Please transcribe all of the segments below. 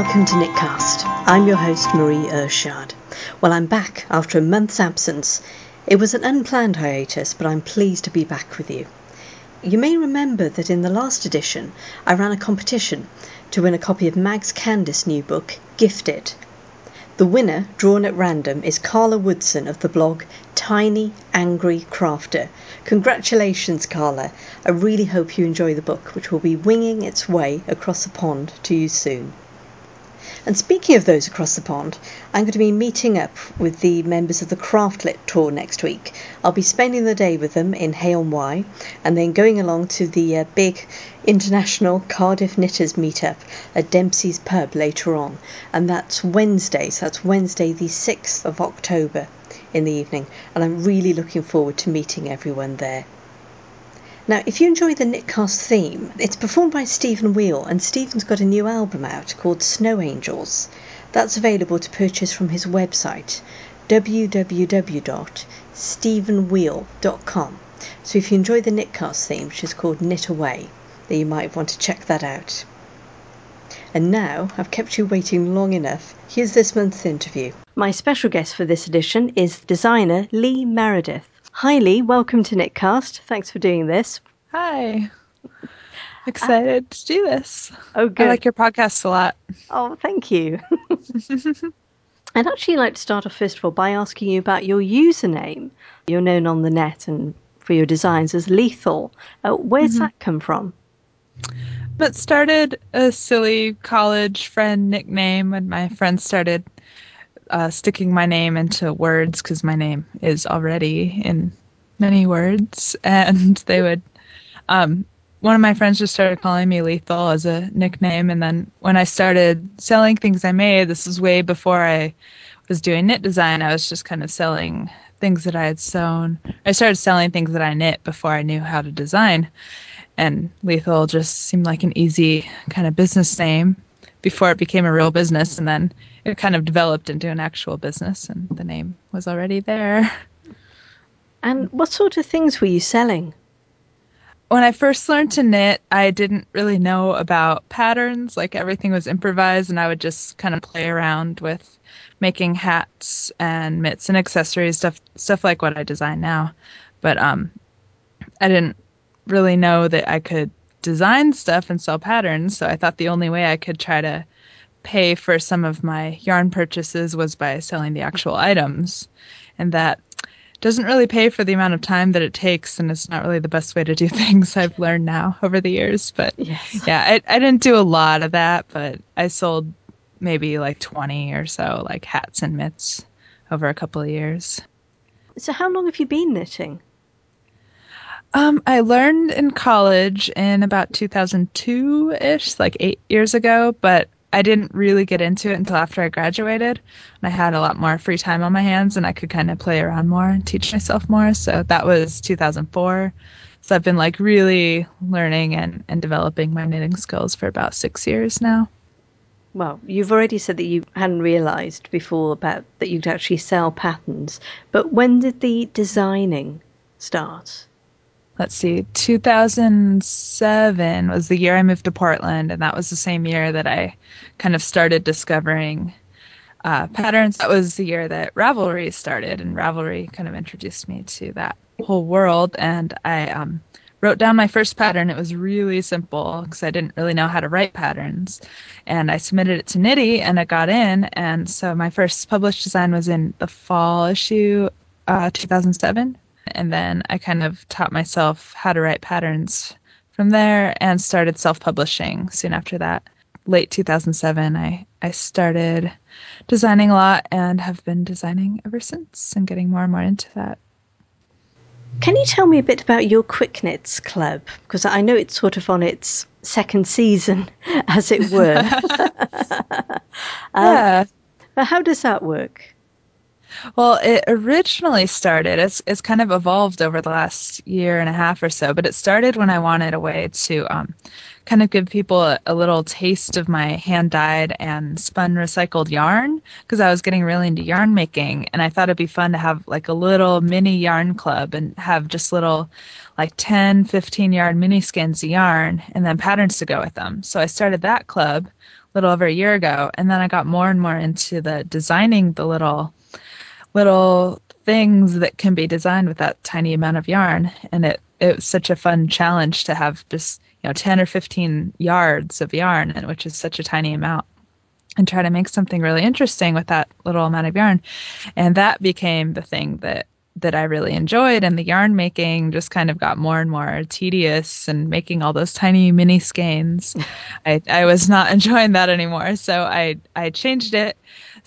Welcome to Knitcast. I'm your host Marie Irshad. Well, I'm back after a month's absence. It was an unplanned hiatus, but I'm pleased to be back with you. You may remember that in the last edition I ran a competition to win a copy of Mags Kandis' new book, Gifted. The winner, drawn at random, is Carla Woodson of the blog Tiny Angry Crafter. Congratulations, Carla. I really hope you enjoy the book, which will be winging its way across the pond to you soon. And speaking of those across the pond, I'm going to be meeting up with the members of the Craftlit tour next week. I'll be spending the day with them in Hay-on-Wye and then going along to the uh, big international Cardiff Knitters meetup at Dempsey's Pub later on. And that's Wednesday, so that's Wednesday the 6th of October in the evening. And I'm really looking forward to meeting everyone there. Now, if you enjoy the Knitcast theme, it's performed by Stephen Wheel, and Stephen's got a new album out called Snow Angels. That's available to purchase from his website, www.stephenwheel.com. So if you enjoy the Knitcast theme, which is called Knit Away, then you might want to check that out. And now I've kept you waiting long enough. Here's this month's interview. My special guest for this edition is designer Lee Meredith. Hi, Lee. Welcome to Knitcast. Thanks for doing this. Hi. Excited uh, to do this. Oh, good. I like your podcast a lot. Oh, thank you. I'd actually like to start off, first of all, by asking you about your username. You're known on the net and for your designs as Leethal. Uh, where's mm-hmm. that come from? It started a silly college friend nickname when my friends started uh, sticking my name into words because my name is already in many words, and they would. Um, one of my friends just started calling me Leethal as a nickname, and then when I started selling things I made, this was way before I was doing knit design. I was just kind of selling things that I had sewn. I started selling things that I knit before I knew how to design, and Leethal just seemed like an easy kind of business name before it became a real business, and then it kind of developed into an actual business, and the name was already there. And what sort of things were you selling? When I first learned to knit, I didn't really know about patterns. Like everything was improvised, and I would just kind of play around with making hats and mitts and accessories, stuff stuff like what I design now. But um, I didn't really know that I could design stuff and sell patterns. So I thought the only way I could try to pay for some of my yarn purchases was by selling the actual items. And that doesn't really pay for the amount of time that it takes and it's not really the best way to do things I've learned now over the years. But yes. yeah, I, I didn't do a lot of that, but I sold maybe like 20 or so like hats and mitts over a couple of years. So how long have you been knitting? Um, I learned in college in about 2002 ish, like eight years ago, but I didn't really get into it until after I graduated. And I had a lot more free time on my hands and I could kind of play around more and teach myself more. So that was 2004. So I've been like really learning and, and developing my knitting skills for about six years now. Well, you've already said that you hadn't realized before about that you'd actually sell patterns, but when did the designing start? Let's see, 2007 was the year I moved to Portland, and that was the same year that I kind of started discovering uh, patterns. That was the year that Ravelry started, and Ravelry kind of introduced me to that whole world. And I um, wrote down my first pattern. It was really simple because I didn't really know how to write patterns. And I submitted it to Knitty, and it got in. And so my first published design was in the fall issue uh, 2007 and then I kind of taught myself how to write patterns from there and started self publishing soon after that. Late 2007, I, I started designing a lot and have been designing ever since and getting more and more into that. Can you tell me a bit about your Quick Knits Club? Because I know it's sort of on its second season, as it were. um, yeah. But how does that work? Well, it originally started, it's, it's kind of evolved over the last year and a half or so, but it started when I wanted a way to um, kind of give people a, a little taste of my hand dyed and spun recycled yarn because I was getting really into yarn making and I thought it'd be fun to have like a little mini yarn club and have just little like 10, 15 yard mini skeins of yarn and then patterns to go with them. So I started that club a little over a year ago, and then I got more and more into the designing the little little things that can be designed with that tiny amount of yarn, and it it was such a fun challenge to have just you know 10 or 15 yards of yarn which is such a tiny amount and try to make something really interesting with that little amount of yarn and that became the thing that that I really enjoyed and the yarn making just kind of got more and more tedious and making all those tiny mini skeins. I, I was not enjoying that anymore. So I, I changed it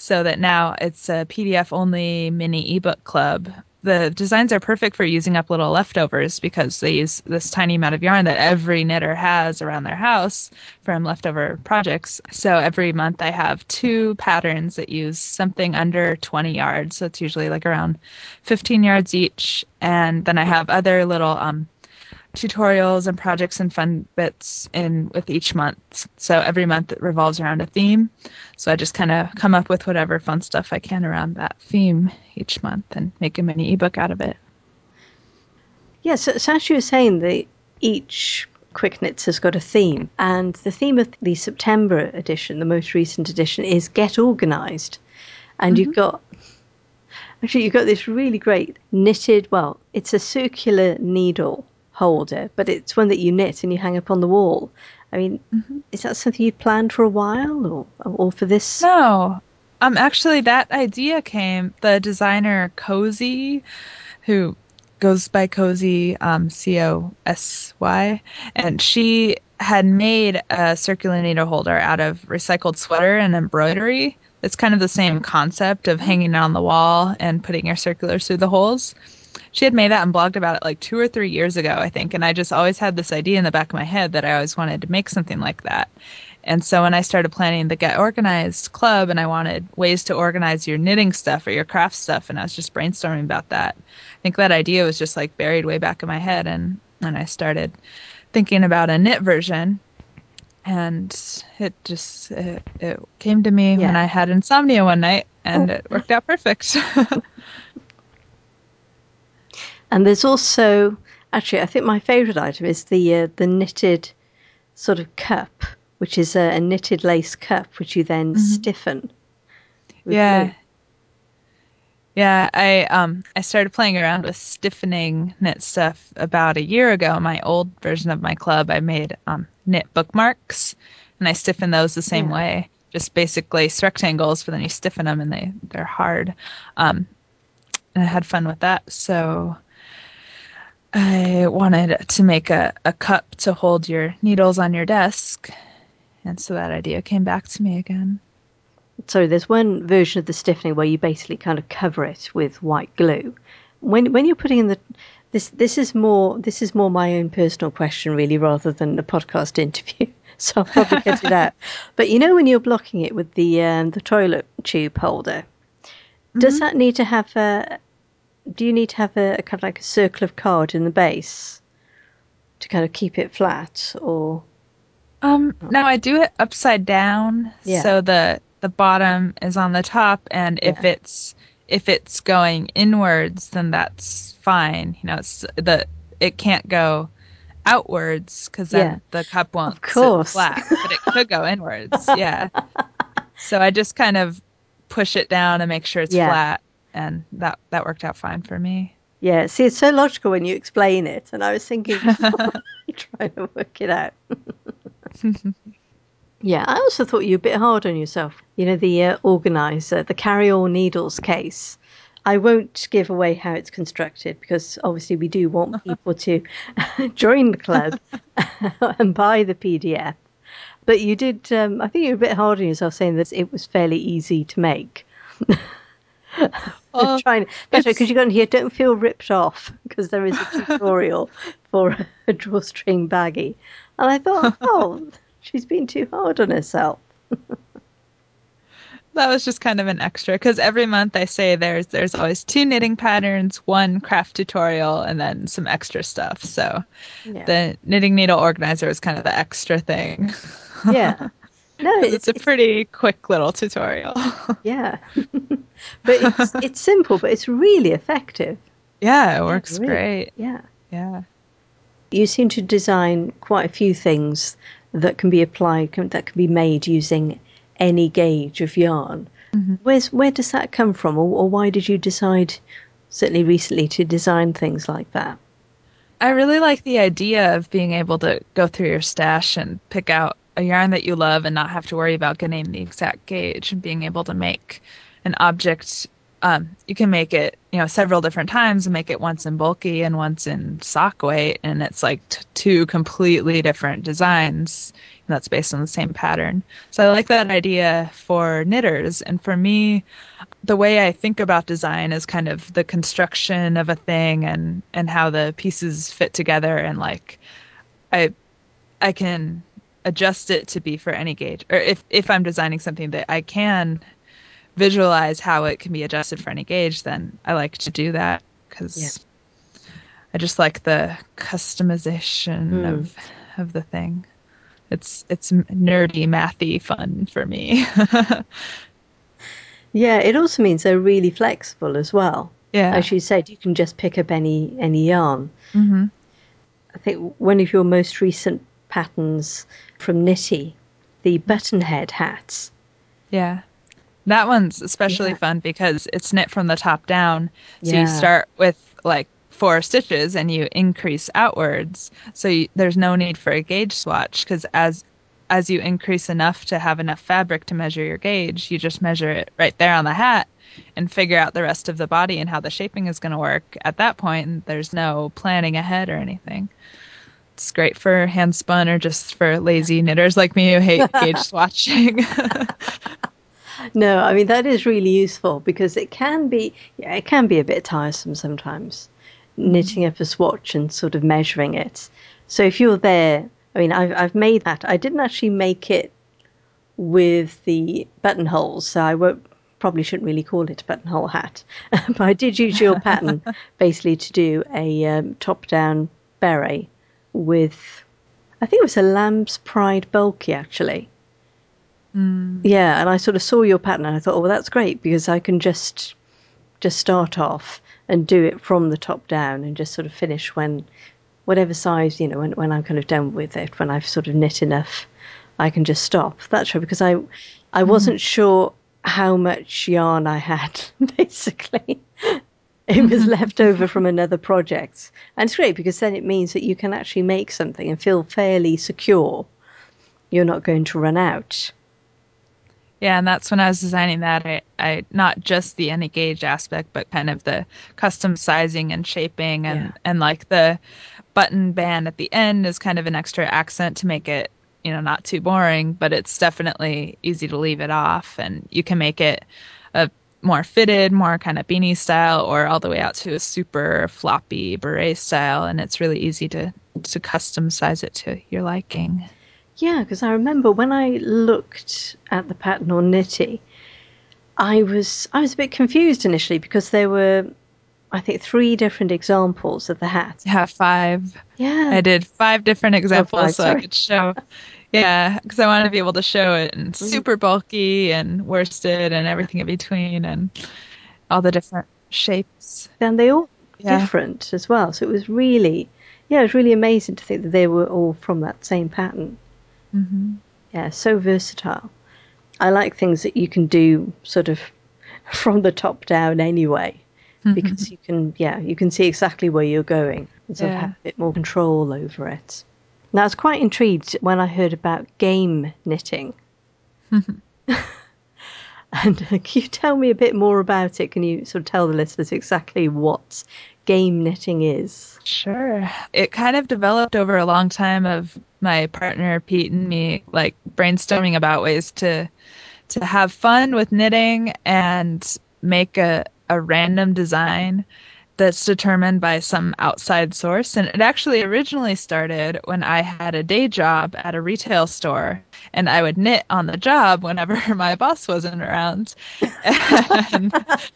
so that now it's a PDF only mini ebook club the designs are perfect for using up little leftovers because they use this tiny amount of yarn that every knitter has around their house from leftover projects. So every month I have two patterns that use something under 20 yards. So it's usually like around 15 yards each. And then I have other little um, tutorials and projects and fun bits in with each month. So every month it revolves around a theme. So I just kind of come up with whatever fun stuff I can around that theme each month and make a mini ebook out of it. Yes, yeah, so, so as you were saying, the each Quick Knits has got a theme, and the theme of the September edition, the most recent edition, is get organized. And mm-hmm. you've got actually you've got this really great knitted. Well, it's a circular needle holder, but it's one that you knit and you hang up on the wall. I mean, mm-hmm. is that something you planned for a while, or or for this? No, um, actually, that idea came the designer Cosy, who goes by Cosy, um, C O S Y, and she had made a circular needle holder out of recycled sweater and embroidery. It's kind of the same concept of hanging it on the wall and putting your circulars through the holes she had made that and blogged about it like two or three years ago, I think. And I just always had this idea in the back of my head that I always wanted to make something like that. And so when I started planning the Get Organized Club and I wanted ways to organize your knitting stuff or your craft stuff, and I was just brainstorming about that, I think that idea was just like buried way back in my head. And, and I started thinking about a knit version. And it just it, it came to me yeah. when I had insomnia one night, and oh. it worked out perfect. And there's also actually, I think my favourite item is the uh, the knitted sort of cup, which is a, a knitted lace cup, which you then mm-hmm. stiffen. Yeah. Glue. Yeah, I um I started playing around with stiffening knit stuff about a year ago. My old version of my club, I made um knit bookmarks, and I stiffen those the same yeah. way. Just basically rectangles, but then you stiffen them and they they're hard. Um, and I had fun with that. So I wanted to make a, a cup to hold your needles on your desk. And so that idea came back to me again. So there's one version of the stiffening where you basically kind of cover it with white glue. When when you're putting in the this this is more this is more my own personal question really rather than a podcast interview. So I'll probably get it out. But you know when you're blocking it with the um, the toilet tube holder, does mm-hmm. that need to have a, do you need to have a, a, kind of like a circle of card in the base to kind of keep it flat or um no i do it upside down yeah. so the the bottom is on the top and if yeah. it's if it's going inwards then that's fine you know it's the it can't go outwards because then yeah. the cup won't of course. sit flat but it could go inwards yeah so i just kind of push it down and make sure it's flat and that that worked out fine for me. Yeah, see, it's so logical when you explain it, and I was thinking, trying to work it out. yeah, I also thought you were a bit hard on yourself. You know, the uh, organizer, the carry-all needles case. I won't give away how it's constructed because obviously we do want people to join the club and buy the PDF. But you did, um, I think you were a bit hard on yourself saying that it was fairly easy to make. Oh, trying right because you got in here don't feel ripped off because there is a tutorial for a drawstring baggie. And i thought oh she's been too hard on herself. That was just kind of an extra because every month i say there's there's always two knitting patterns one craft tutorial and then some extra stuff. So yeah. the knitting needle organizer is kind of the extra thing. Yeah. No, it's, it's, a pretty quick little tutorial. yeah, but it's it's simple, but it's really effective. Yeah, it works really, great. Yeah, yeah. You seem to design quite a few things that can be applied, can, that can be made using any gauge of yarn. Mm-hmm. Where's where does that come from, or, or why did you decide, certainly recently, to design things like that? I really like the idea of being able to go through your stash and pick out a yarn that you love and not have to worry about getting the exact gauge and being able to make an object um, you can make it you know several different times and make it once in bulky and once in sock weight and it's like t- two completely different designs and that's based on the same pattern. So i like that idea for knitters and for me the way i think about design is kind of the construction of a thing and and how the pieces fit together and like i i can adjust it to be for any gauge or if if i'm designing something that i can visualize how it can be adjusted for any gauge then i like to do that because yeah. i just like the customization mm. of of the thing it's it's nerdy mathy fun for me yeah it also means they're really flexible as well yeah as you said you can just pick up any any yarn mm-hmm. i think one of your most recent patterns from Knitty, the button head hats. Yeah. That one's especially yeah. fun because it's knit from the top down. So yeah. you start with like four stitches and you increase outwards. So you, there's no need for a gauge swatch because as as you increase enough to have enough fabric to measure your gauge, you just measure it right there on the hat and figure out the rest of the body and how the shaping is going to work at that point. And there's no planning ahead or anything. It's great for hand spun or just for lazy knitters like me who hate gauge swatching. no, I mean that is really useful because it can be yeah, it can be a bit tiresome sometimes knitting up a swatch and sort of measuring it. So if you're there, I mean I've I've made that. I didn't actually make it with the buttonholes, so I won't probably shouldn't really call it a buttonhole hat. but I did use your pattern basically to do a um, top down beret with, I think it was a Lamb's Pride bulky actually. Mm. Yeah, and I sort of saw your pattern and I thought, oh, well, that's great because I can just just start off and do it from the top down and just sort of finish when whatever size, you know, when, when I'm kind of done with it, when I've sort of knit enough, I can just stop. That's right, because I I wasn't mm. sure how much yarn I had, basically it was left over from another project. And it's great because then it means that you can actually make something and feel fairly secure. You're not going to run out. Yeah, and that's when I was designing that. I, I not just the any gauge aspect, but kind of the custom sizing and shaping, and yeah. and like the button band at the end is kind of an extra accent to make it, you know, not too boring. But it's definitely easy to leave it off, and you can make it a more fitted, more kind of beanie style, or all the way out to a super floppy beret style, and it's really easy to to custom size it to your liking. Yeah, because I remember when I looked at the pattern on Knitty, I was I was a bit confused initially because there were I think three different examples of the hat. Yeah, five. Yeah. I did five different examples oh, five, so I could show yeah, because I wanted to be able to show it in mm-hmm. super bulky and worsted and everything in between and all the different shapes. And they all yeah. different as well. So it was really, yeah, it was really amazing to think that they were all from that same pattern. Mm-hmm. Yeah, so versatile. I like things that you can do sort of from the top down anyway, mm-hmm. because you can, yeah, you can see exactly where you're going and sort yeah. of have a bit more control over it. Now, I was quite intrigued when I heard about game knitting. and uh, can you tell me a bit more about it? Can you sort of tell the listeners exactly what game knitting is? Sure. It kind of developed over a long time of my partner Pete and me like brainstorming about ways to to have fun with knitting and make a, a random design that's determined by some outside source. And it actually originally started when I had a day job at a retail store and I would knit on the job whenever my boss wasn't around. I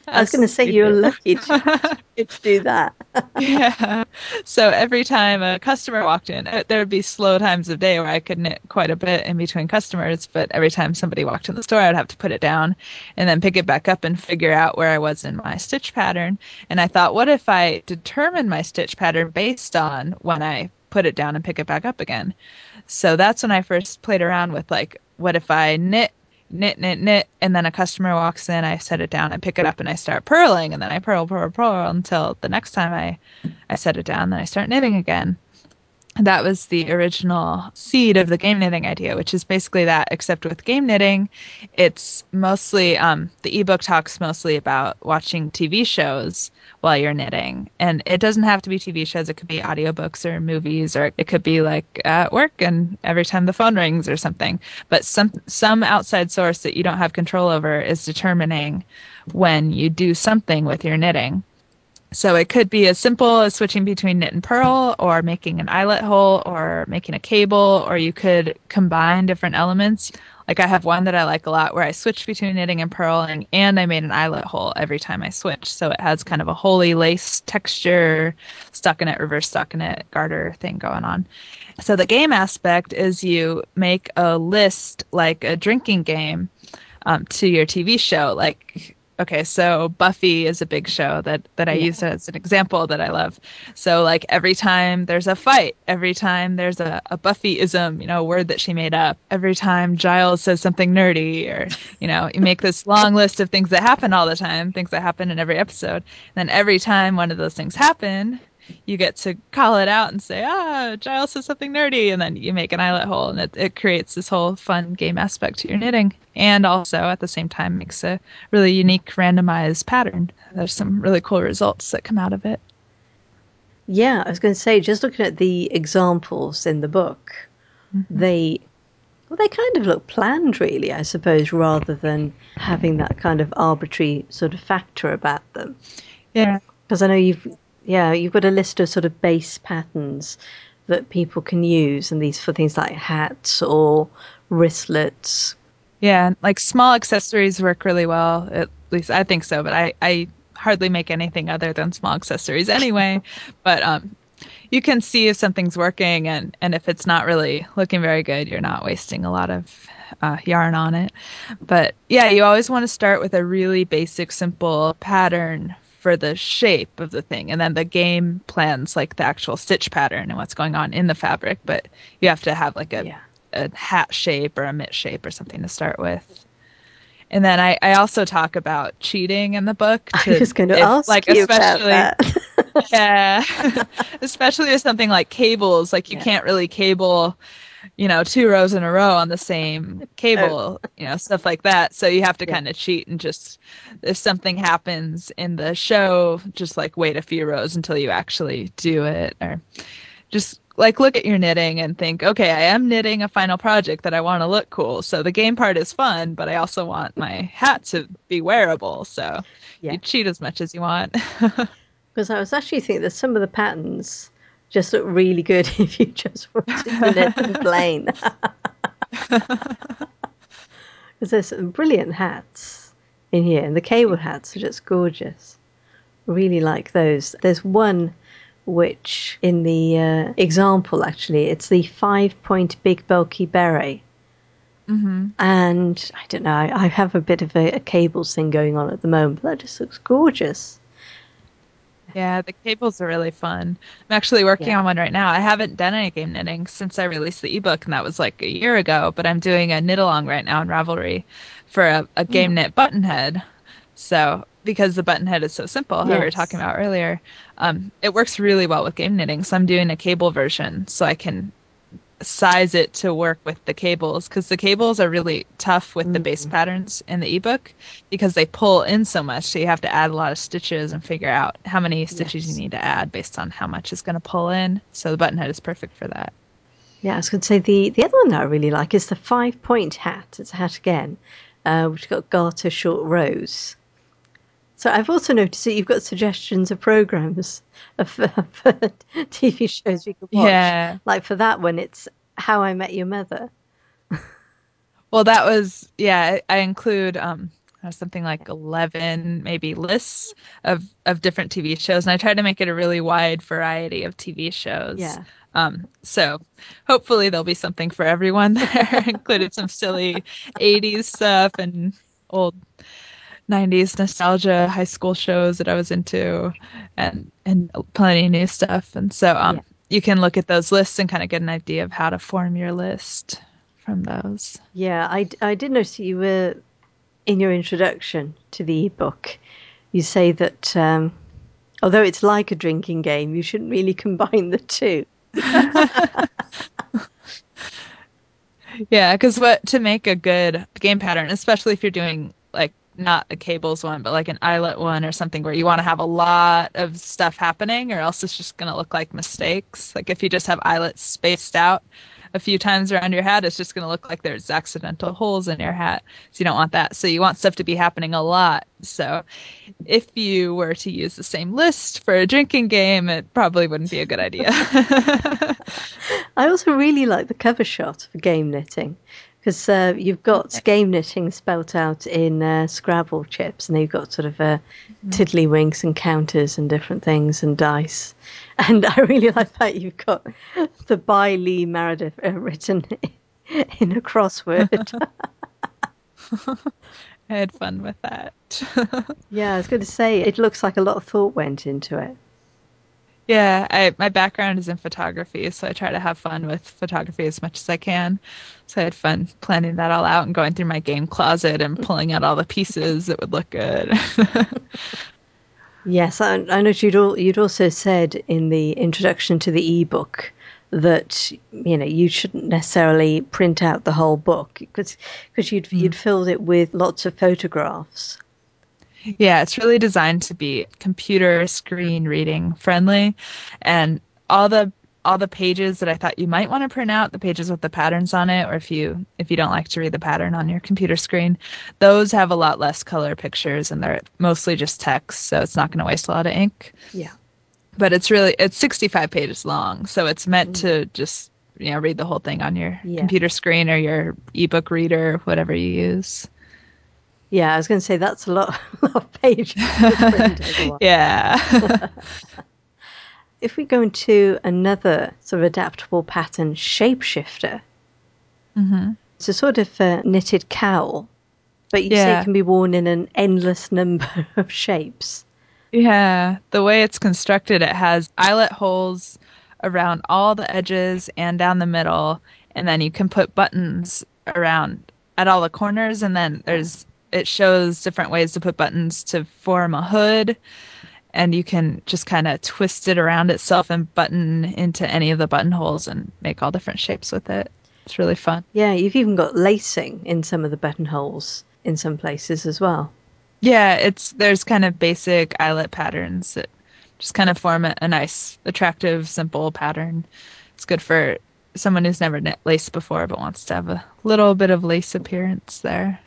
was going to say you're lucky to, to do that. yeah. So every time a customer walked in, uh, there would be slow times of day where I could knit quite a bit in between customers, but every time somebody walked in the store, I'd have to put it down and then pick it back up and figure out where I was in my stitch pattern. And I thought, what if I determine my stitch pattern based on when I put it down and pick it back up again? So that's when I first played around with like, what if I knit, knit, knit, knit, and then a customer walks in, I set it down, I pick it up, and I start purling, and then I purl, purl, purl until the next time I, I set it down, then I start knitting again that was the original seed of the game knitting idea, which is basically that, except with game knitting, it's mostly um, the ebook talks mostly about watching TV shows while you're knitting. And it doesn't have to be TV shows, it could be audiobooks or movies, or it could be like at work and every time the phone rings or something. But some some outside source that you don't have control over is determining when you do something with your knitting. So it could be as simple as switching between knit and purl, or making an eyelet hole, or making a cable, or you could combine different elements. Like I have one that I like a lot where I switch between knitting and purling, and I made an eyelet hole every time I switch. So it has kind of a holy lace texture, stockinette, reverse stockinette, garter thing going on. So the game aspect is you make a list like a drinking game um, to your TV show. Like okay, so Buffy is a big show that that I yeah. use as an example that I love. So like every time there's a fight, every time there's a, a Buffyism, you know, a word that she made up, every time Giles says something nerdy, or you know, you make this long list of things that happen all the time, things that happen in every episode. And then every time one of those things happen, you get to call it out and say, ah, Giles says something nerdy, and then you make an eyelet hole, and it, it creates this whole fun game aspect to your knitting, and also at the same time makes a really unique randomized pattern. There's some really cool results that come out of it. Yeah, I was going to say, just looking at the examples in the book, mm-hmm. they well, they kind of look planned, really, I suppose, rather than having that kind of arbitrary sort of factor about them. Yeah. Because I know you've yeah, you've got a list of sort of base patterns that people can use, and these for things like hats or wristlets. Yeah, like small accessories work really well. At least I think so, but I, I hardly make anything other than small accessories anyway. but um, you can see if something's working, and, and if it's not really looking very good, you're not wasting a lot of uh, yarn on it. But yeah, you always want to start with a really basic, simple pattern for the shape of the thing and then the game plans like the actual stitch pattern and what's going on in the fabric but you have to have like a, yeah. a hat shape or a mitt shape or something to start with and then I, I also talk about cheating in the book. To, I was going to if, ask like, you especially, about that. yeah, especially with something like cables. Like you yeah. can't really cable you know, two rows in a row on the same cable, oh. you know, stuff like that. So you have to yeah. kind of cheat and just, if something happens in the show, just like wait a few rows until you actually do it. Or just like look at your knitting and think, okay, I am knitting a final project that I want to look cool. So the game part is fun, but I also want my hat to be wearable. So yeah. you cheat as much as you want. Because I was actually thinking that some of the patterns just look really good if you just wanted to knit them plain. Because there's some brilliant hats in here, and the cable hats are just gorgeous. Really like those. There's one which, in the uh, example, actually, it's the five point big bulky beret. Mm-hmm. And I don't know, I, I have a bit of a, a cables thing going on at the moment, but that just looks gorgeous. Yeah, the cables are really fun. I'm actually working yeah. on one right now. I haven't done any game knitting since I released the ebook, and that was like a year ago. But I'm doing a knit along right now in Ravelry for a, a game mm. knit button head. So because the button head is so simple, yes. how we were talking about earlier, um, it works really well with game knitting. So I'm doing a cable version, so I can size it to work with the cables because the cables are really tough with mm-hmm. the base mm-hmm. patterns in the ebook because they pull in so much so you have to add a lot of stitches and figure out how many stitches yes. you need to add based on how much is going to pull in so the button head is perfect for that yeah i was going to say the, the other one that i really like is the five point hat it's a hat again uh, which got garter short rows so I've also noticed that you've got suggestions of programs of, for TV shows we could watch. Yeah. Like for that one, it's How I Met Your Mother. well, that was yeah. I, include um something like eleven maybe lists of of different TV shows, and I tried to make it a really wide variety of TV shows. Yeah. Um, so hopefully there'll be something for everyone there. Included some silly '80s stuff and old 90s nostalgia high school shows that I was into and and plenty of new stuff and so um you can look at those lists and kind of get an idea of how to form your list from those. Yeah, I, I did notice you were in your introduction to the ebook. You say that um, although it's like a drinking game, you shouldn't really combine the two. yeah, because what to make a good game pattern, especially if you're doing like not a cables one, but like an eyelet one or something where you want to have a lot of stuff happening, or else it's just going to look like mistakes. Like if you just have eyelets spaced out a few times around your hat, it's just going to look like there's accidental holes in your hat. So you don't want that. So you want stuff to be happening a lot. So if you were to use the same list for a drinking game, it probably wouldn't be a good idea. I also really like the cover shot for game knitting because uh, you've got game knitting spelt out in uh, Scrabble chips, and you've got sort of uh, mm-hmm. tiddlywinks and counters and different things and dice. And I really like that you've got the by Lee Meredith uh, written in a crossword. I had fun with that. yeah, I was going to say it looks like a lot of thought went into it. Yeah, I, my background is in photography, so I try to have fun with photography as much as I can. So I had fun planning that all out and going through my game closet and pulling out all the pieces that would look good. yes, I, I know you'd, all, you'd also said in the introduction to the ebook that you know you shouldn't necessarily print out the whole book because because you'd mm. you'd filled it with lots of photographs yeah, it's really designed to be computer screen reading friendly, and all the all the pages that I thought you might want to print out, the pages with the patterns on it, or if you if you don't like to read the pattern on your computer screen, those have a lot less color pictures and they're mostly just text, so it's not going to waste a lot of ink. Yeah. But it's really it's 65 pages long, so it's meant mm. to just you know read the whole thing on your yeah. computer screen or your ebook reader, whatever you use. Yeah, I was going to say that's a lot, a lot of pages. yeah. if we go into another sort of adaptable pattern, shapeshifter, mm-hmm. it's a sort of a knitted cowl, but you yeah. say it can be worn in an endless number of shapes. Yeah, the way it's constructed, it has eyelet holes around all the edges and down the middle, and then you can put buttons around at all the corners, and then there's it shows different ways to put buttons to form a hood and you can just kind of twist it around itself and button into any of the buttonholes and make all different shapes with it. It's really fun. Yeah, you've even got lacing in some of the buttonholes in some places as well. Yeah, it's there's kind of basic eyelet patterns that just kind of form a, a nice, attractive, simple pattern. It's good for someone who's never knit lace before but wants to have a little bit of lace appearance there.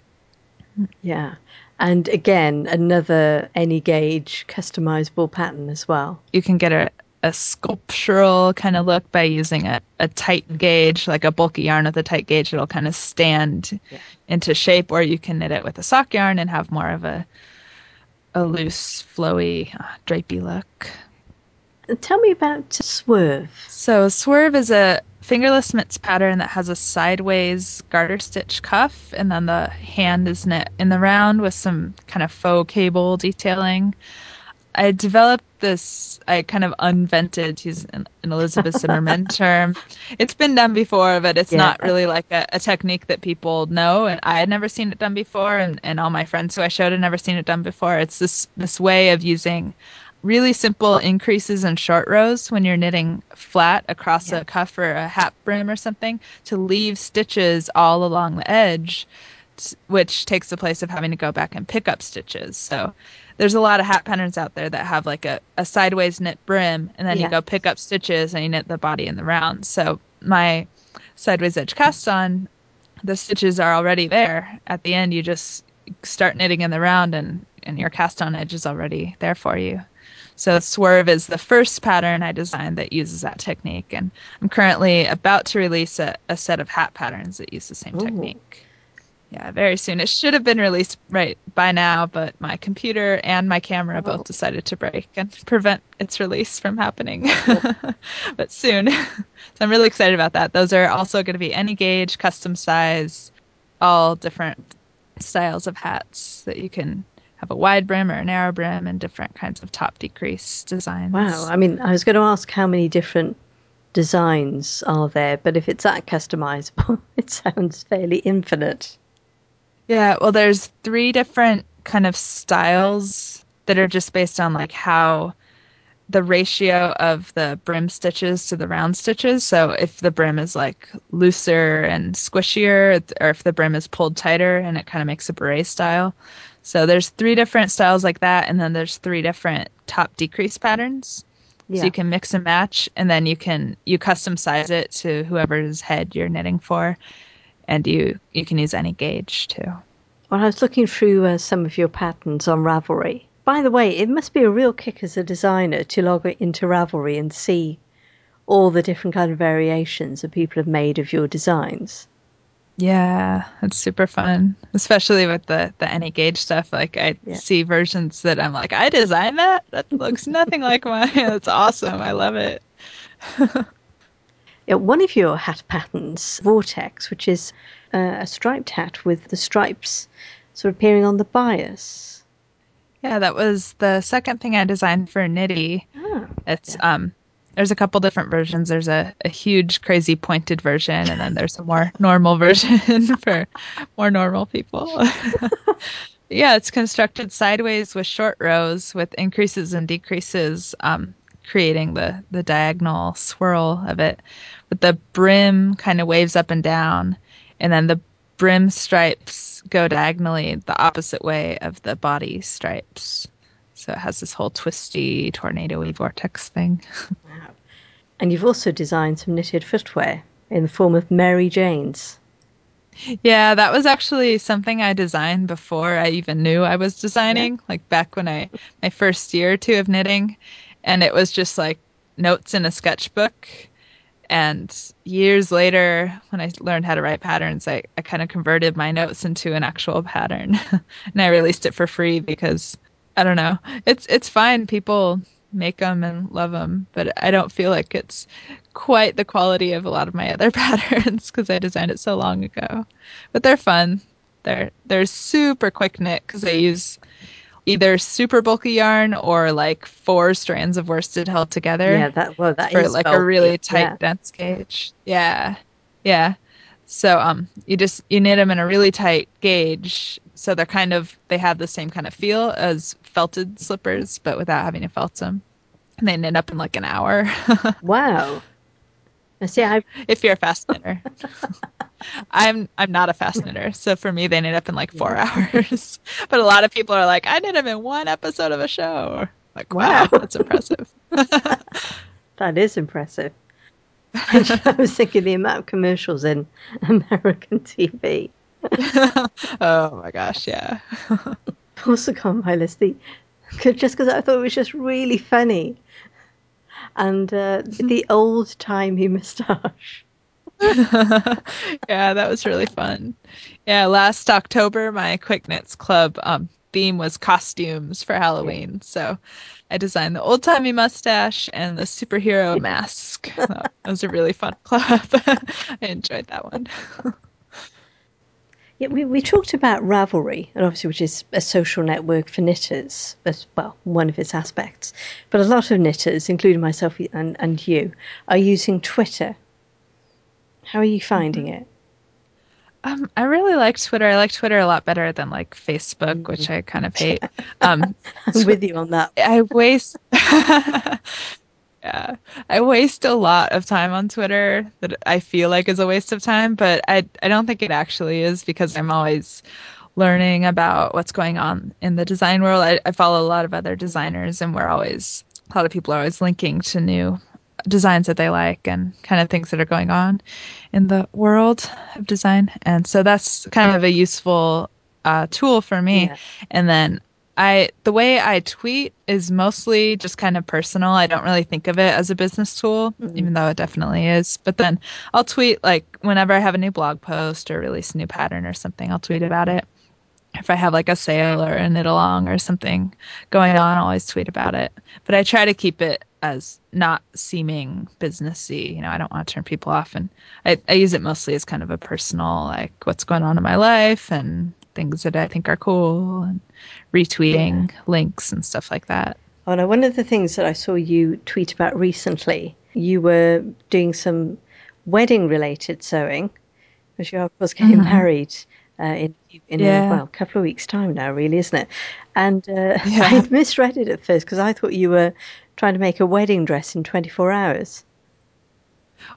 Yeah. And again, another any gauge customizable pattern as well. You can get a, a sculptural kind of look by using a, a tight gauge, like a bulky yarn with a tight gauge. It'll kind of stand yeah. into shape, or you can knit it with a sock yarn and have more of a a loose, flowy, uh, drapey look. Tell me about Swerve. So Swerve is a fingerless mitts pattern that has a sideways garter stitch cuff, and then the hand is knit in the round with some kind of faux cable detailing. I developed this, I kind of unvented, to use an, an Elizabeth Zimmermann term. It's been done before, but it's yeah. not really like a, a, technique that people know. And I had never seen it done before, and, and all my friends who I showed had never seen it done before. It's this, this way of using really simple increases in short rows when you're knitting flat across yeah. a cuff or a hat brim or something to leave stitches all along the edge which takes the place of having to go back and pick up stitches so there's a lot of hat patterns out there that have like a, a sideways knit brim and then yeah. you go pick up stitches and you knit the body in the round so my sideways edge cast on the stitches are already there at the end you just start knitting in the round and and your cast on edge is already there for you so Swerve is the first pattern I designed that uses that technique, and I'm currently about to release a, a set of hat patterns that use the same Ooh. technique. Yeah, very soon. It should have been released right by now, but my computer and my camera oh. both decided to break and prevent its release from happening. Oh. but soon. so I'm really excited about that. Those are also going to be any gauge, custom size, all different styles of hats that you can have a wide brim or a narrow brim and different kinds of top decrease designs. Wow. I mean, I was going to ask how many different designs are there? But if it's that customizable, it sounds fairly infinite. Yeah, well, there's three different kind of styles that are just based on like how the ratio of the brim stitches to the round stitches. So if the brim is like looser and squishier, or if the brim is pulled tighter, and it kind of makes a beret style. So there's three different styles like that, and then there's three different top decrease patterns. Yeah. So you can mix and match, and then you can you custom size it to whoever's head you're knitting for, and you you can use any gauge too. Well, I was looking through uh, some of your patterns on Ravelry, by the way, it must be a real kick as a designer to log into Ravelry and see all the different kind of variations that people have made of your designs. Yeah, it's super fun, especially with the the any gauge stuff. Like I yeah. see versions that I'm like, I designed that. That looks nothing like mine. It's awesome. I love it. yeah, one of your hat patterns, Vortex, which is uh, a striped hat with the stripes sort of appearing on the bias. Yeah, that was the second thing I designed for Knitty. Oh, it's yeah. um there's a couple different versions. There's a, a huge crazy pointed version and then there's a more normal version for more normal people. yeah, it's constructed sideways with short rows with increases and decreases, um, creating the, the diagonal swirl of it. But the brim kind of waves up and down, and then the brim stripes go diagonally the opposite way of the body stripes. So it has this whole twisty, tornado vortex thing. wow. And you've also designed some knitted footwear in the form of Mary Jane's. Yeah, that was actually something I designed before I even knew I was designing, yeah. like back when I my first year or two of knitting, and it was just like notes in a sketchbook and years later, when I learned how to write patterns, I, I kind of converted my notes into an actual pattern, and I released it for free because I don't know, it's it's fine. People make them and love them, but I don't feel like it's quite the quality of a lot of my other patterns because I designed it so long ago. But they're fun. They're they're super quick knit because I use either super bulky yarn or like four strands of worsted held together. Yeah, that well that for like bulky. a really tight yeah. dense gauge. Yeah, yeah. So um, you just you knit them in a really tight gauge, so they're kind of they have the same kind of feel as felted slippers, but without having to felt them. And they knit up in like an hour. wow. See, I if you're a fast knitter. I'm I'm not a fast knitter, so for me they knit up in like four hours. but a lot of people are like, I knit them in one episode of a show. Like, wow, wow that's impressive. that is impressive. I was thinking the amount of commercials in American TV. oh my gosh, yeah. also on my list the just because I thought it was just really funny, and uh, the old timey moustache. yeah, that was really fun. Yeah, last October, my Quick Knits Club um, theme was costumes for Halloween. So I designed the old timey mustache and the superhero mask. that was a really fun club. I enjoyed that one. Yeah, we, we talked about Ravelry, and obviously, which is a social network for knitters, as well, one of its aspects. But a lot of knitters, including myself and, and you, are using Twitter how are you finding mm-hmm. it? Um, I really like Twitter. I like Twitter a lot better than like Facebook, mm-hmm. which I kind of hate. Um, I'm with you on that. I waste. yeah, I waste a lot of time on Twitter that I feel like is a waste of time, but I I don't think it actually is because I'm always learning about what's going on in the design world. I, I follow a lot of other designers, and we're always a lot of people are always linking to new designs that they like and kind of things that are going on in the world of design. And so that's kind of a useful uh, tool for me. Yeah. And then I the way I tweet is mostly just kind of personal. I don't really think of it as a business tool, mm-hmm. even though it definitely is. But then I'll tweet like whenever I have a new blog post or release a new pattern or something, I'll tweet about it. If I have like a sale or a knit along or something going on, I'll always tweet about it. But I try to keep it as not seeming businessy. You know, I don't want to turn people off, and I, I use it mostly as kind of a personal, like what's going on in my life and things that I think are cool, and retweeting yeah. links and stuff like that. Oh no! One of the things that I saw you tweet about recently, you were doing some wedding related sewing, because you're, of course, getting mm-hmm. married uh, in, in yeah. a well, couple of weeks' time now, really, isn't it? And uh, yeah. I misread it at first because I thought you were trying to make a wedding dress in 24 hours.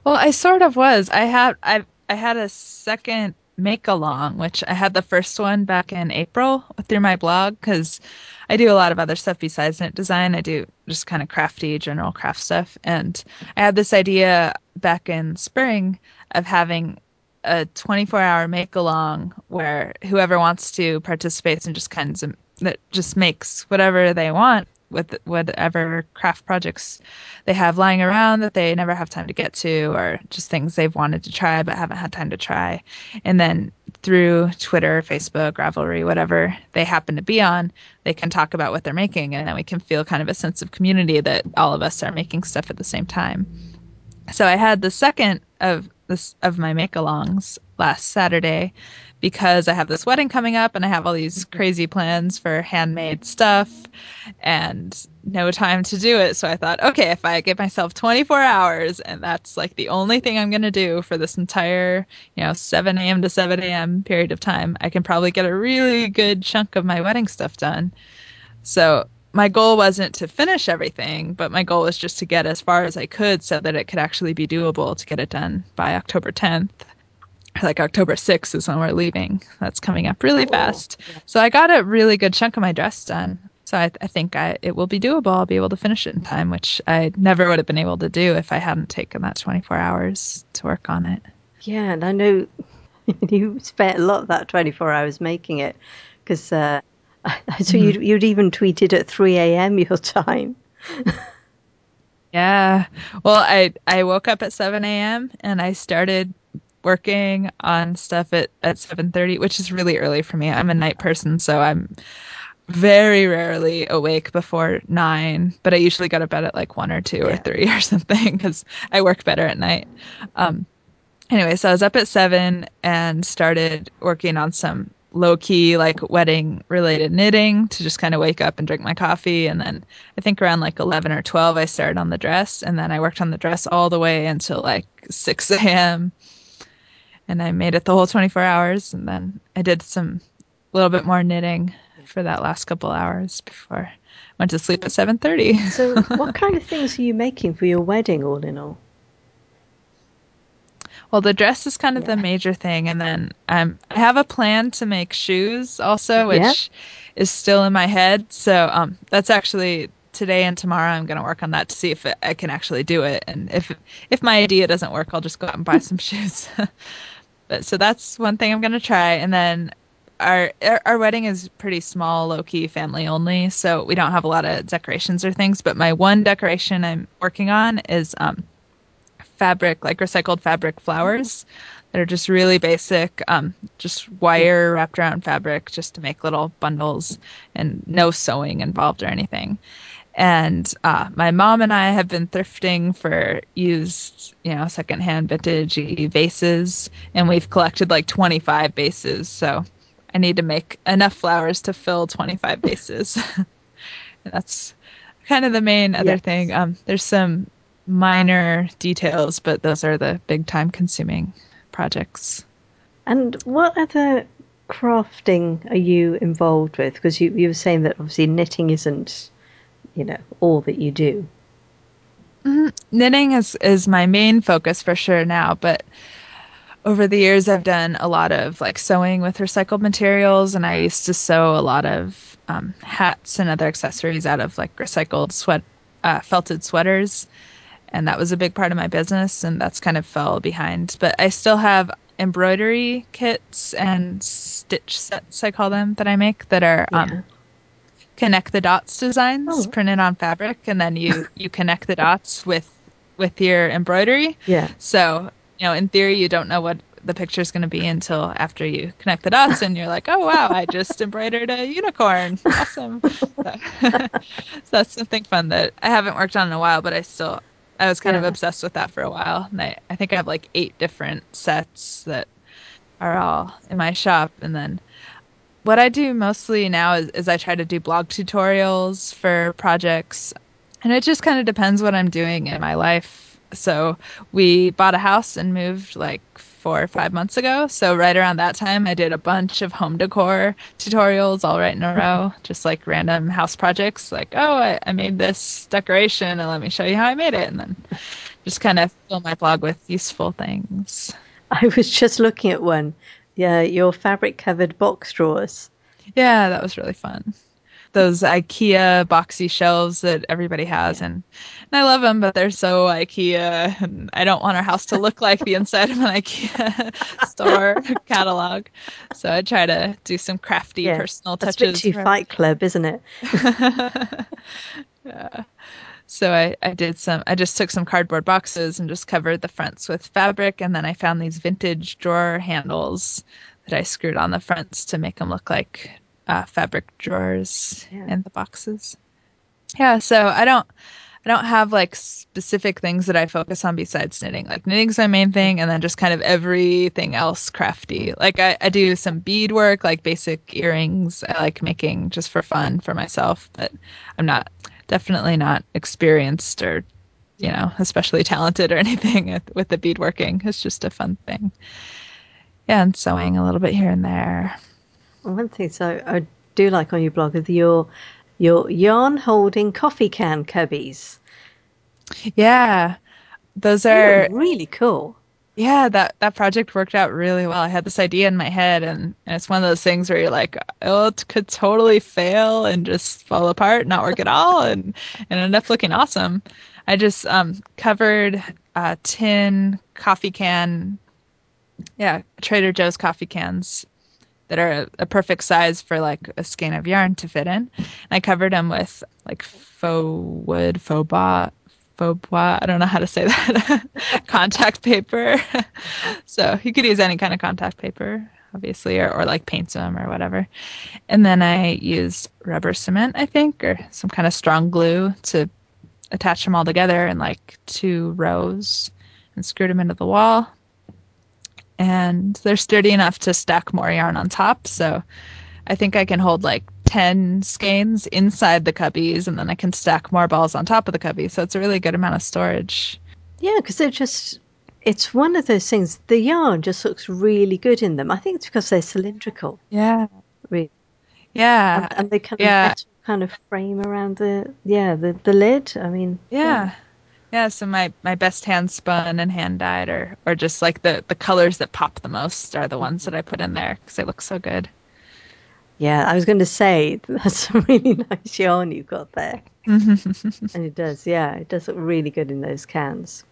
Well, I sort of was. I had I I had a second make along, which I had the first one back in April through my blog because I do a lot of other stuff besides knit design. I do just kind of crafty, general craft stuff. And I had this idea back in spring of having a 24 hour make along where whoever wants to participates and just kinds of that just makes whatever they want with whatever craft projects they have lying around that they never have time to get to, or just things they've wanted to try but haven't had time to try. And then through Twitter, Facebook, Ravelry, whatever they happen to be on, they can talk about what they're making, and then we can feel kind of a sense of community that all of us are making stuff at the same time. So I had the second of this of my make-alongs last Saturday because I have this wedding coming up and I have all these mm-hmm. crazy plans for handmade stuff and no time to do it. So I thought, okay, if I give myself 24 hours and that's like the only thing I'm going to do for this entire, you know, 7 a.m. to 7 a.m. period of time, I can probably get a really good chunk of my wedding stuff done. So my goal wasn't to finish everything, but my goal was just to get as far as I could so that it could actually be doable to get it done by October 10th like October 6th is when we're leaving. That's coming up really cool. fast. So I got a really good chunk of my dress done. So I, I think I, it will be doable. I'll be able to finish it in time, which I never would have been able to do if I hadn't taken that 24 hours to work on it. Yeah, and I know you spent a lot of that 24 hours making it because uh, so mm-hmm. you'd, you'd even tweeted at 3 a.m. your time. yeah. Well, I, I woke up at 7 a.m. and I started working on stuff at, at 7.30 which is really early for me. I'm a night person so i'm very rarely awake before 9 but i usually go to bed at like 1 or 2 yeah. or 3 or something because i work better at night. Um, anyway so i was up at 7 and started working on some low key like wedding related knitting to just kind of wake up and drink my coffee and then i think around like 11 or 12 i started on the dress and then i worked on the dress all the way until like 6 a.m and I made it the whole 24 hours. And then I did some a little bit more knitting for that last couple hours before I went to sleep at 7:30. so, what kind of things are you making for your wedding, all in all? Well, the dress is kind of yeah. the major thing, and then um, I have a plan to make shoes also, which yeah. is still in my head. So um, that's actually today and tomorrow. I'm going to work on that to see if it, I can actually do it, and if if my idea doesn't work, I'll just go out and buy some shoes. But so that's one thing I'm gonna try, and then our our wedding is pretty small, low key, family only, so we don't have a lot of decorations or things. But my one decoration I'm working on is um, fabric, like recycled fabric flowers that are just really basic, um, just wire wrapped around fabric, just to make little bundles, and no sewing involved or anything. And uh, my mom and I have been thrifting for used, you know, secondhand vintage vases, and we've collected like 25 vases. So I need to make enough flowers to fill 25 vases. that's kind of the main other yes. thing. Um, there's some minor details, but those are the big time consuming projects. And what other crafting are you involved with? Because you, you were saying that obviously knitting isn't you know all that you do mm-hmm. knitting is is my main focus for sure now but over the years i've done a lot of like sewing with recycled materials and i used to sew a lot of um, hats and other accessories out of like recycled sweat uh, felted sweaters and that was a big part of my business and that's kind of fell behind but i still have embroidery kits and stitch sets i call them that i make that are um, yeah. um, connect the dots designs oh. printed on fabric and then you you connect the dots with with your embroidery yeah so you know in theory you don't know what the picture is going to be until after you connect the dots and you're like oh wow i just embroidered a unicorn awesome so, so, that's something fun that i haven't worked on in a while but i still i was kind yeah. of obsessed with that for a while and I, I think i have like eight different sets that are all in my shop and then what I do mostly now is, is I try to do blog tutorials for projects. And it just kind of depends what I'm doing in my life So we bought a house and moved like four or five months ago. So right around that time, I did a bunch of home decor tutorials all right in a mm-hmm. row, just like random house projects. Like, oh, I, I made this decoration, and let me show you how I made it, and then just kind of fill my blog with useful things. I was just looking at one. Yeah, your fabric covered box drawers. Yeah, that was really fun. Those IKEA boxy shelves that everybody has, yeah. and, and I love them, but they're so IKEA, and I don't want our house to look like the inside of an IKEA store catalog. So I try to do some crafty yeah, personal touches. That's a bit too Fight Club, isn't it? yeah. So I, I did some, I just took some cardboard boxes and just covered the fronts with fabric. And then I found these vintage drawer handles that I screwed on the fronts to make them look like uh, fabric drawers yeah. in the boxes. Yeah. So I don't, I don't have like specific things that I focus on besides knitting. Like knitting's my main thing, and then just kind of everything else crafty. Like I, I do some bead work, like basic earrings. I like making just for fun for myself, but I'm not definitely not experienced or you know especially talented or anything with the beadworking. It's just a fun thing. Yeah and sewing a little bit here and there. One thing so i do like on your blog is your your yarn holding coffee can cubbies. Yeah. Those are really cool yeah, that that project worked out really well. I had this idea in my head, and, and it's one of those things where you're like, oh, it could totally fail and just fall apart, not work at all, and and end up looking awesome. I just um, covered a tin coffee can, yeah, Trader Joe's coffee cans that are a, a, perfect size for like a skein of yarn to fit in. And I covered them with like faux wood, faux bois, faux bois. I don't know how to say that. contact paper. so you could use any kind of contact paper, obviously, or, or like paint some or whatever. And then I used rubber cement, I think, or some kind of strong glue to attach them all together in like two rows and screwed them into the wall. And they're sturdy enough to stack more yarn on top. So I think I can hold like 10 skeins inside the cubbies and then I can stack more balls on top of the cubby. So it's a really good amount of storage. Yeah, because they're just, it's one of those things. The yarn just looks really good in them. I think it's because they're cylindrical. Yeah. Really. Yeah. And, and they kind of yeah. kind of frame around the, yeah, the, the lid. I mean, yeah. yeah. Yeah, so my, my best hand spun and hand dyed, or, or just like the, the colors that pop the most are the mm-hmm. ones that I put in there because they look so good. Yeah, I was going to say that's a really nice yarn you've got there. and it does, yeah, it does look really good in those cans.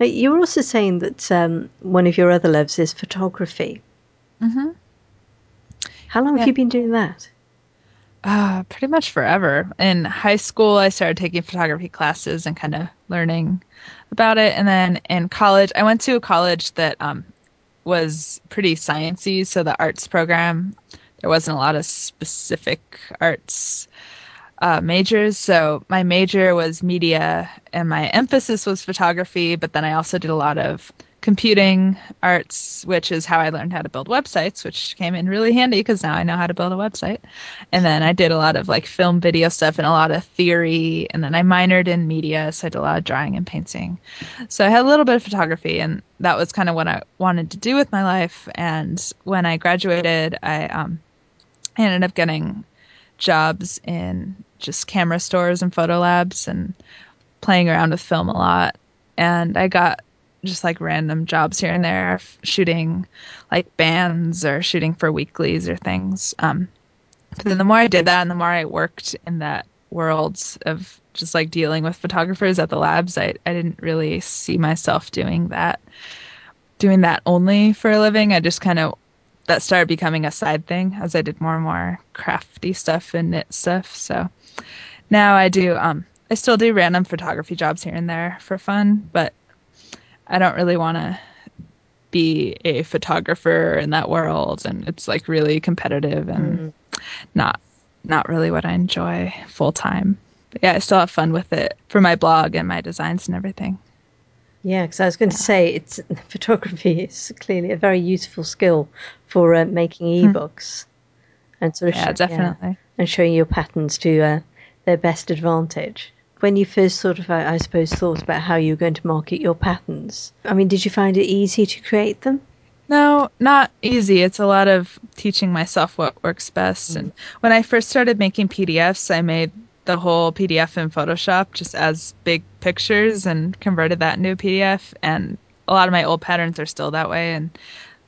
Now, you were also saying that um, one of your other loves is photography. Mm-hmm. How long yeah. have you been doing that? Uh, pretty much forever. In high school, I started taking photography classes and kind of learning about it. And then in college, I went to a college that um, was pretty sciencey, so the arts program there wasn't a lot of specific arts uh, majors. So my major was media and my emphasis was photography, but then I also did a lot of computing arts, which is how I learned how to build websites, which came in really handy because now I know how to build a website. And then I did a lot of like film video stuff and a lot of theory. And then I minored in media, so I did a lot of drawing and painting. So I had a little bit of photography, and that was kind of what I wanted to do with my life. And when I graduated, I um, I ended up getting jobs in just camera stores and photo labs and playing around with film a lot. And I got just like random jobs here and there, shooting like bands or shooting for weeklies or things. Um, but then the more I did that and the more I worked in that world of just like dealing with photographers at the labs, I, I didn't really see myself doing that, doing that only for a living. I just kind of that started becoming a side thing as I did more and more crafty stuff and knit stuff. So now I do um I still do random photography jobs here and there for fun, but I don't really want to be a photographer in that world and it's like really competitive and mm-hmm. not not really what I enjoy full time. But yeah, I still have fun with it for my blog and my designs and everything. Yeah, because I was going to say it's photography is clearly a very useful skill for uh, making hmm. ebooks and sort of yeah, show, definitely, yeah, and showing your patterns to uh, their best advantage. when you first sort of, I, I suppose, thought about how you were going to market your patterns, I mean, did you find it easy to create them? No, not easy. It's a lot of teaching myself what works best. Mm. And when I first started making PDFs, I made the whole PDF in Photoshop just as big pictures and converted that into a PDF. And a lot of my old patterns are still that way. And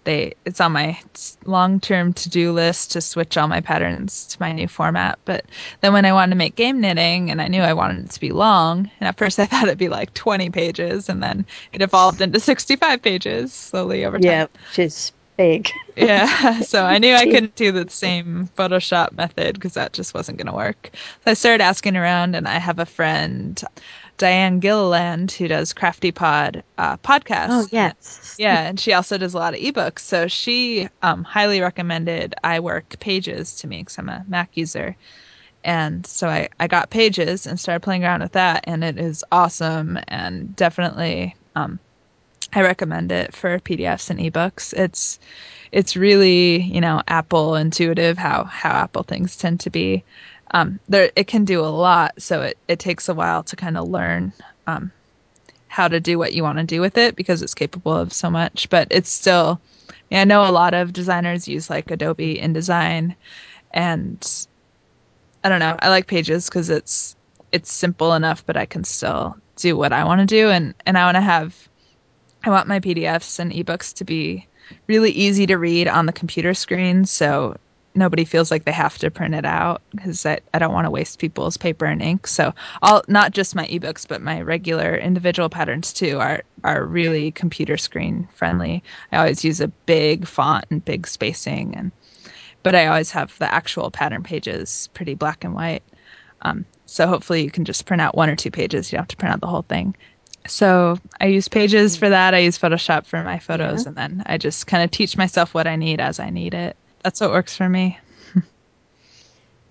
they it's on my long term to do list to switch all my patterns to my new format. But then when I wanted to make game knitting and I knew I wanted it to be long, and at first I thought it'd be like 20 pages, and then it evolved into 65 pages slowly over time. Yeah, which is big. yeah, so I knew I couldn't do the same Photoshop method because that just wasn't going to work. So I started asking around, and I have a friend Diane Gilliland, who does Crafty Pod uh, podcast. Oh, yes. yeah, and she also does a lot of ebooks. So she um, highly recommended iWork Pages to me because I'm a Mac user. And so I, I got Pages and started playing around with that, and it is awesome and definitely um, I recommend it for PDFs and ebooks. It's it's really you know Apple intuitive how how Apple things tend to be um, there it can do a lot, so it, it takes a while to kind of learn um, how to do what you want to do with it because it's capable of so much. But it's still, I know a lot of designers use like Adobe InDesign, and I don't know. I like Pages because it's it's simple enough, but I can still do what I want to do, and and I want to have, I want my PDFs and ebooks to be really easy to read on the computer screen, so nobody feels like they have to print it out because I, I don't want to waste people's paper and ink. So all not just my ebooks, but my regular individual patterns too are are really computer screen friendly. I always use a big font and big spacing, and but I always have the actual pattern pages pretty black and white. Um, so hopefully you can just print out one or two pages. You don't have to print out the whole thing. So I use Pages for that. I use Photoshop for my photos, yeah. and then I just kind of teach myself what I need as I need it that's what works for me.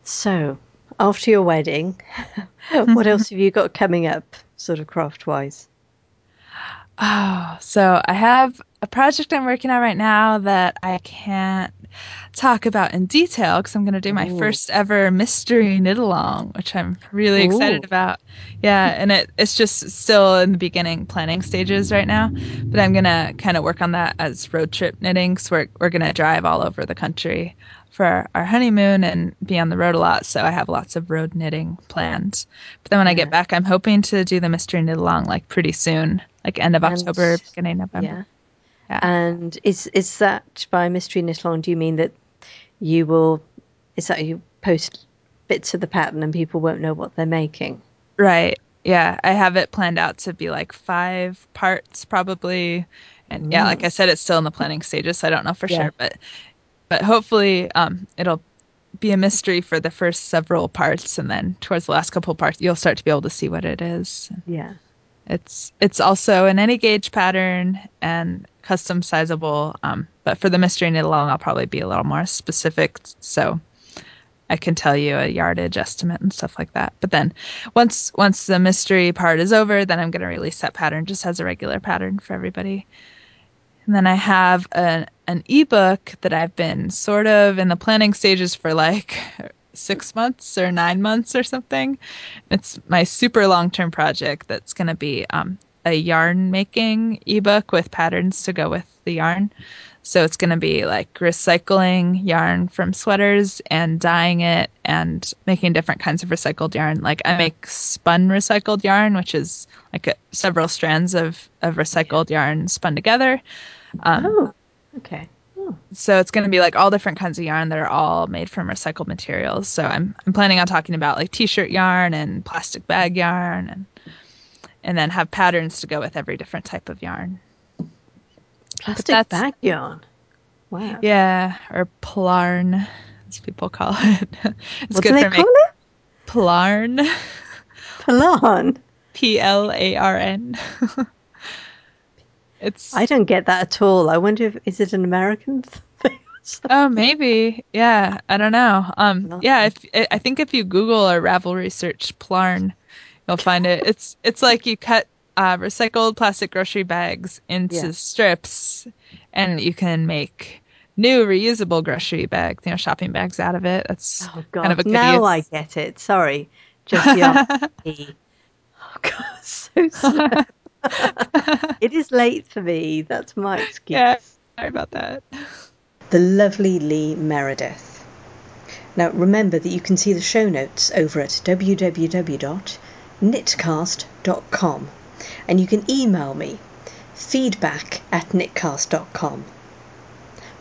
so, after your wedding, what else have you got coming up, sort of craft wise? Oh, so I have a project I'm working on right now that I can't talk about in detail because I'm going to do my Ooh. first ever mystery knit along, which I'm really Ooh. excited about. Yeah, and it, it's just still in the beginning planning stages right now, but I'm going to kind of work on that as road trip knitting because we're, we're going to drive all over the country for our honeymoon and be on the road a lot. So I have lots of road knitting planned. But then when yeah. I get back, I'm hoping to do the mystery knit along like pretty soon like end of and, October, beginning of November. Yeah. yeah. And is is that by mystery knit along? Do you mean that you will? Is that you post bits of the pattern and people won't know what they're making? Right. Yeah, I have it planned out to be like five parts probably. And yeah, like I mm. said, it's still in the planning stages, so I don't know for yeah. sure, but but hopefully um, it'll be a mystery for the first several parts, and then towards the last couple parts, you'll start to be able to see what it is. Yeah. It's it's also an any gauge pattern and custom sizable. Um, but for the mystery knit along, I'll probably be a little more specific, so I can tell you a yardage estimate and stuff like that. But then once once the mystery part is over, then I'm going to release that pattern just as a regular pattern for everybody. And then I have an an ebook that I've been sort of in the planning stages for like six months or nine months or something. It's my super long term project that's going to be um, a yarn making ebook with patterns to go with the yarn. So it's going to be like recycling yarn from sweaters and dyeing it and making different kinds of recycled yarn. Like I make spun recycled yarn, which is like a, several strands of, of recycled yarn spun together. Um, oh, okay. So it's going to be like all different kinds of yarn that are all made from recycled materials. So I'm I'm planning on talking about like t-shirt yarn and plastic bag yarn and and then have patterns to go with every different type of yarn. Plastic bag yarn. Wow. Yeah, or plarn, as people call it. it's what good do they for call it? Plarn. Plarn. P L A R N. It's I don't get that at all. I wonder if is it an American thing? oh, maybe. Yeah, I don't know. Um, yeah, if I think if you Google or Ravelry search Plarn, you'll find it. It's it's like you cut uh, recycled plastic grocery bags into yeah. strips, and you can make new reusable grocery bags, you know, shopping bags out of it. That's oh god. Kind of a now I get it. Sorry, just the Oh God, so slow. it is late for me. That's my excuse. Yeah, sorry about that. The lovely Lee Meredith. Now remember that you can see the show notes over at www.knitcast.com and you can email me feedback at knitcast.com.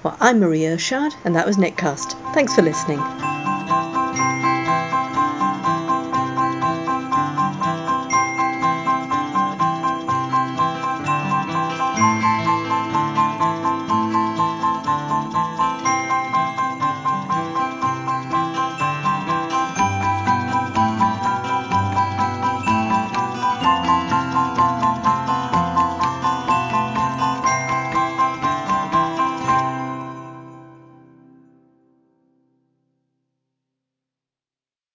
Well, I'm Marie Irshad and that was Knitcast. Thanks for listening.